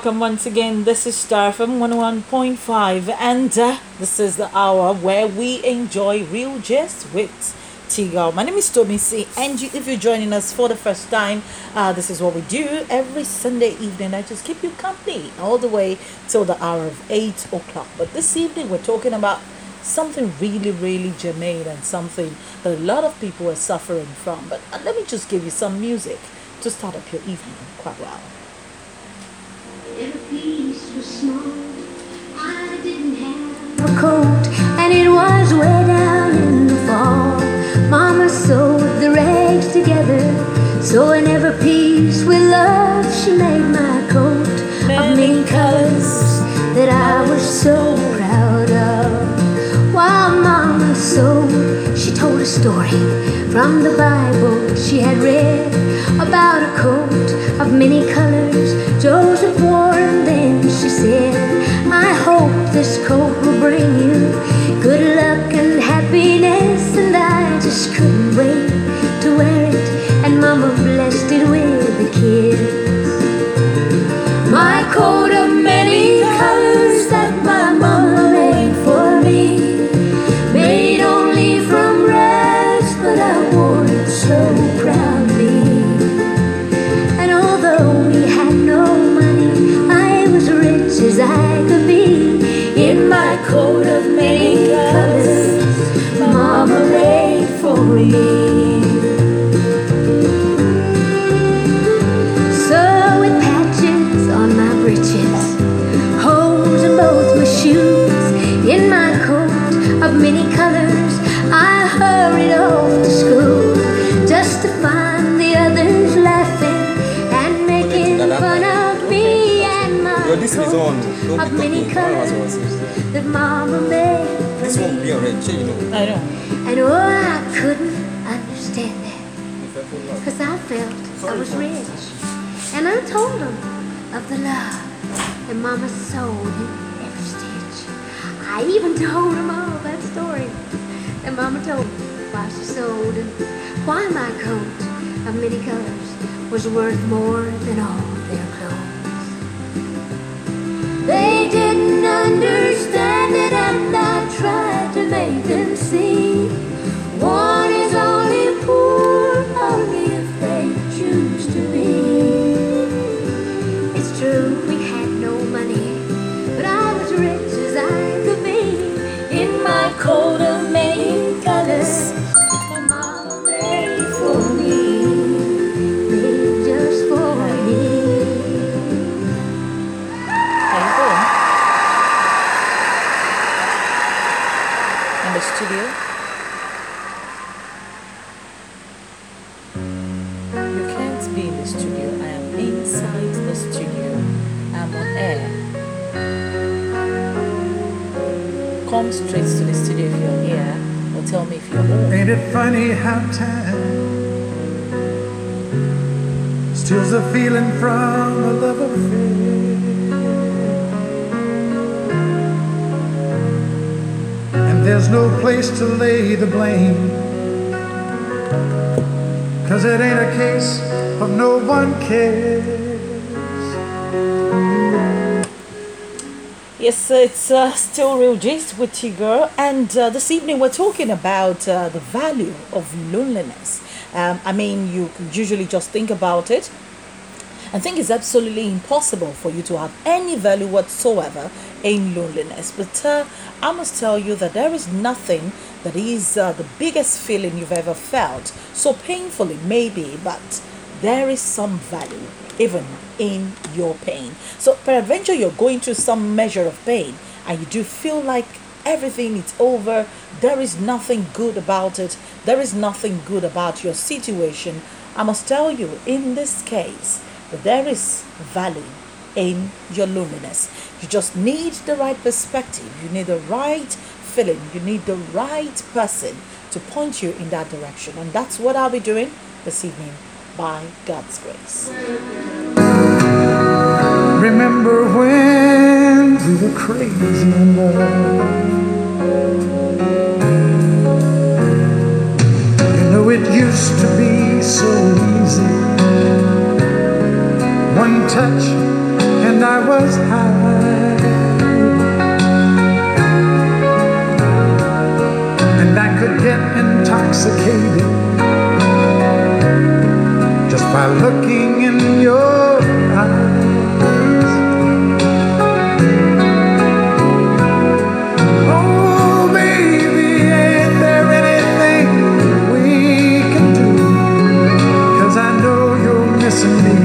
Welcome once again. This is Star from 101.5, and uh, this is the hour where we enjoy real gist with Tgal. My name is Tomisi, and you, if you're joining us for the first time, uh, this is what we do every Sunday evening. I just keep you company all the way till the hour of 8 o'clock. But this evening, we're talking about something really, really germane and something that a lot of people are suffering from. But uh, let me just give you some music to start up your evening quite well. I didn't have a coat, and it was way down in the fall. Mama sewed the rags together, so in every piece with love, she made my coat of many colors that I was so proud of. While Mama sewed, she told a story from the Bible she had read about a coat of many colors this coat will bring you won't be me. alright, you know. I know. And oh, I couldn't understand that. Cause I felt I was rich. And I told him of the love that Mama sewed in every stitch. I even told him all that story that Mama told me why she sewed and why my coat of many colors was worth more than all Straight to the studio if you're here, or tell me if you're on. Ain't it funny how time steals a feeling from a love affair? And there's no place to lay the blame. Cause it ain't a case of no one cares. Yes, it's uh, still real gist with girl. And uh, this evening we're talking about uh, the value of loneliness. Um, I mean, you usually just think about it I think it's absolutely impossible for you to have any value whatsoever in loneliness. But uh, I must tell you that there is nothing that is uh, the biggest feeling you've ever felt. So painfully, maybe, but there is some value even in your pain. So peradventure you're going through some measure of pain and you do feel like everything is over, there is nothing good about it, there is nothing good about your situation. I must tell you, in this case, there is value in your loneliness. You just need the right perspective, you need the right feeling, you need the right person to point you in that direction. And that's what I'll be doing this evening by God's grace. Remember when we were crazy in love? You know it used to be so easy. One touch and I was high. And I could get intoxicated by looking in your eyes. Oh, baby, ain't there anything we can do? 'Cause I know you're missing me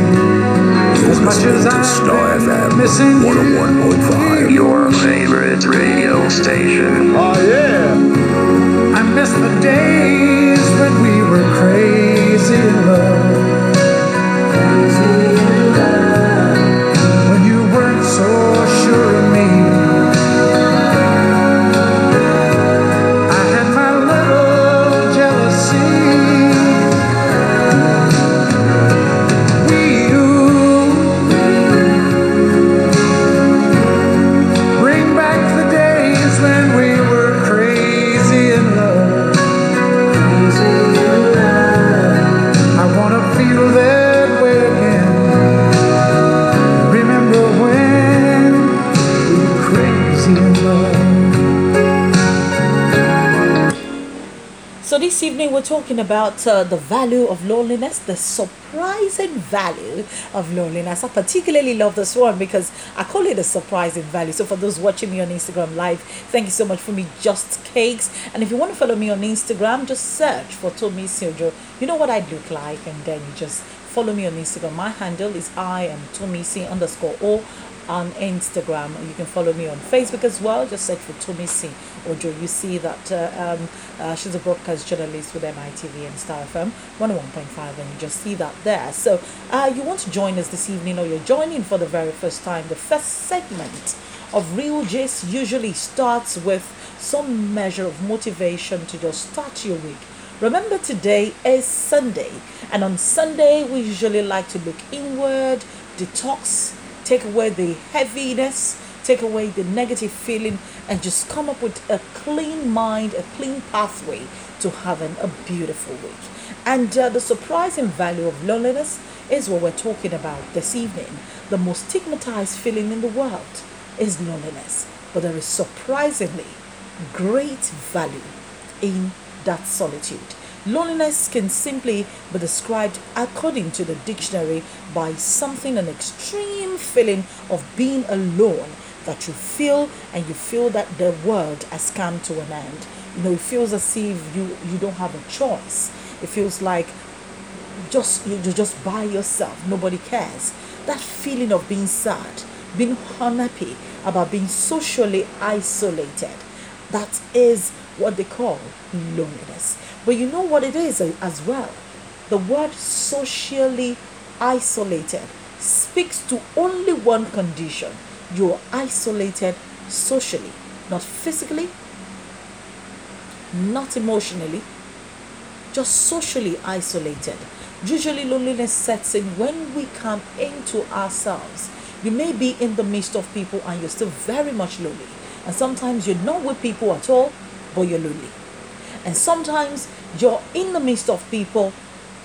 as much as I'm missing you. 101.5, your favorite radio station. Oh yeah. I miss the days when we were crazy in love. So this evening we're talking about uh, the value of loneliness, the surprising value of loneliness. I particularly love this one because I call it a surprising value. So for those watching me on Instagram live, thank you so much for me just cakes. And if you want to follow me on Instagram, just search for Tomisi Ojo. You know what I look like, and then you just follow me on Instagram. My handle is I am Tommy Tomisi underscore O on Instagram. You can follow me on Facebook as well. Just search for Tomisi Ojo. You see that uh, um, uh, she's a broadcast journalist with MITV and Star FM 101.5, and you just see that there. So uh, you want to join us this evening, or you're joining for the very first time. The first segment of Real Gist usually starts with some measure of motivation to just start your week. Remember, today is Sunday, and on Sunday, we usually like to look inward, detox, take away the heaviness, take away the negative feeling, and just come up with a clean mind, a clean pathway to having a beautiful week. And uh, the surprising value of loneliness is what we're talking about this evening. The most stigmatized feeling in the world is loneliness, but there is surprisingly great value in that solitude. Loneliness can simply be described according to the dictionary by something an extreme feeling of being alone that you feel and you feel that the world has come to an end. You know, it feels as if you you don't have a choice. It feels like just you- you're just by yourself nobody cares that feeling of being sad being unhappy about being socially isolated that is what they call loneliness but you know what it is uh, as well the word socially isolated speaks to only one condition you're isolated socially not physically not emotionally just socially isolated. Usually, loneliness sets in when we come into ourselves. You may be in the midst of people and you're still very much lonely. And sometimes you're not with people at all, but you're lonely. And sometimes you're in the midst of people,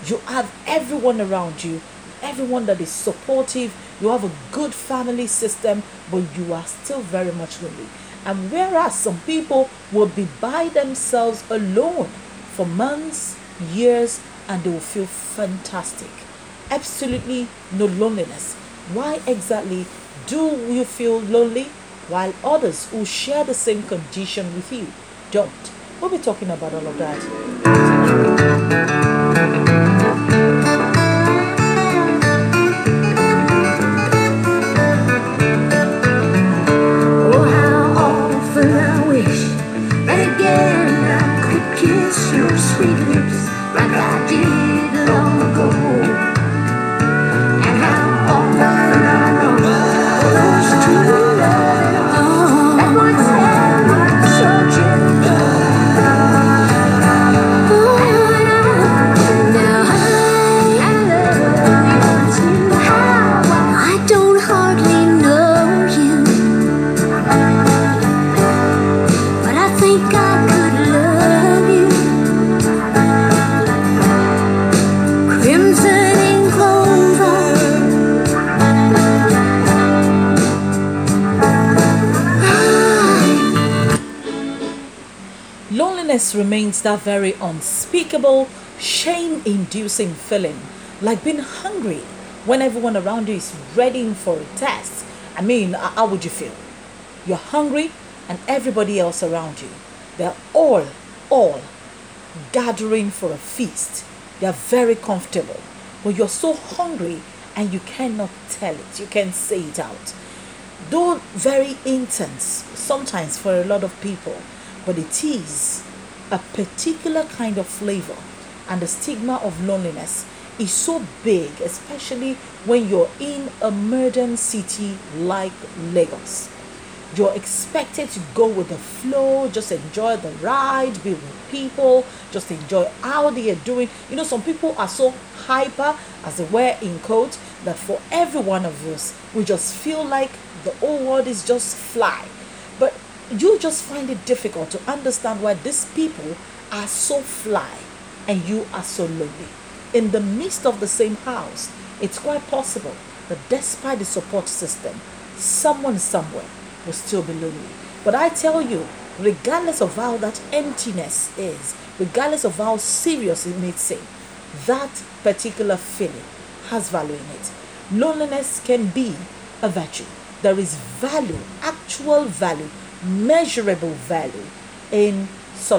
you have everyone around you, everyone that is supportive, you have a good family system, but you are still very much lonely. And whereas some people will be by themselves alone for months, years, and they will feel fantastic. Absolutely no loneliness. Why exactly do you feel lonely while others who share the same condition with you don't? We'll be talking about all of that. Oh, kiss your sweet lips like I did Loneliness remains that very unspeakable, shame inducing feeling, like being hungry when everyone around you is ready for a test. I mean, how would you feel? You're hungry, and everybody else around you, they're all, all gathering for a feast. They're very comfortable, but you're so hungry and you cannot tell it, you can't say it out. Though very intense sometimes for a lot of people, but it is a particular kind of flavor, and the stigma of loneliness is so big, especially when you're in a modern city like Lagos you're expected to go with the flow, just enjoy the ride, be with people, just enjoy how they are doing. You know, some people are so hyper, as they were in quote, that for every one of us, we just feel like the whole world is just fly. You just find it difficult to understand why these people are so fly and you are so lonely. In the midst of the same house, it's quite possible that despite the support system, someone somewhere will still be lonely. But I tell you, regardless of how that emptiness is, regardless of how serious it may seem, that particular feeling has value in it. Loneliness can be a virtue. There is value, actual value, measurable value in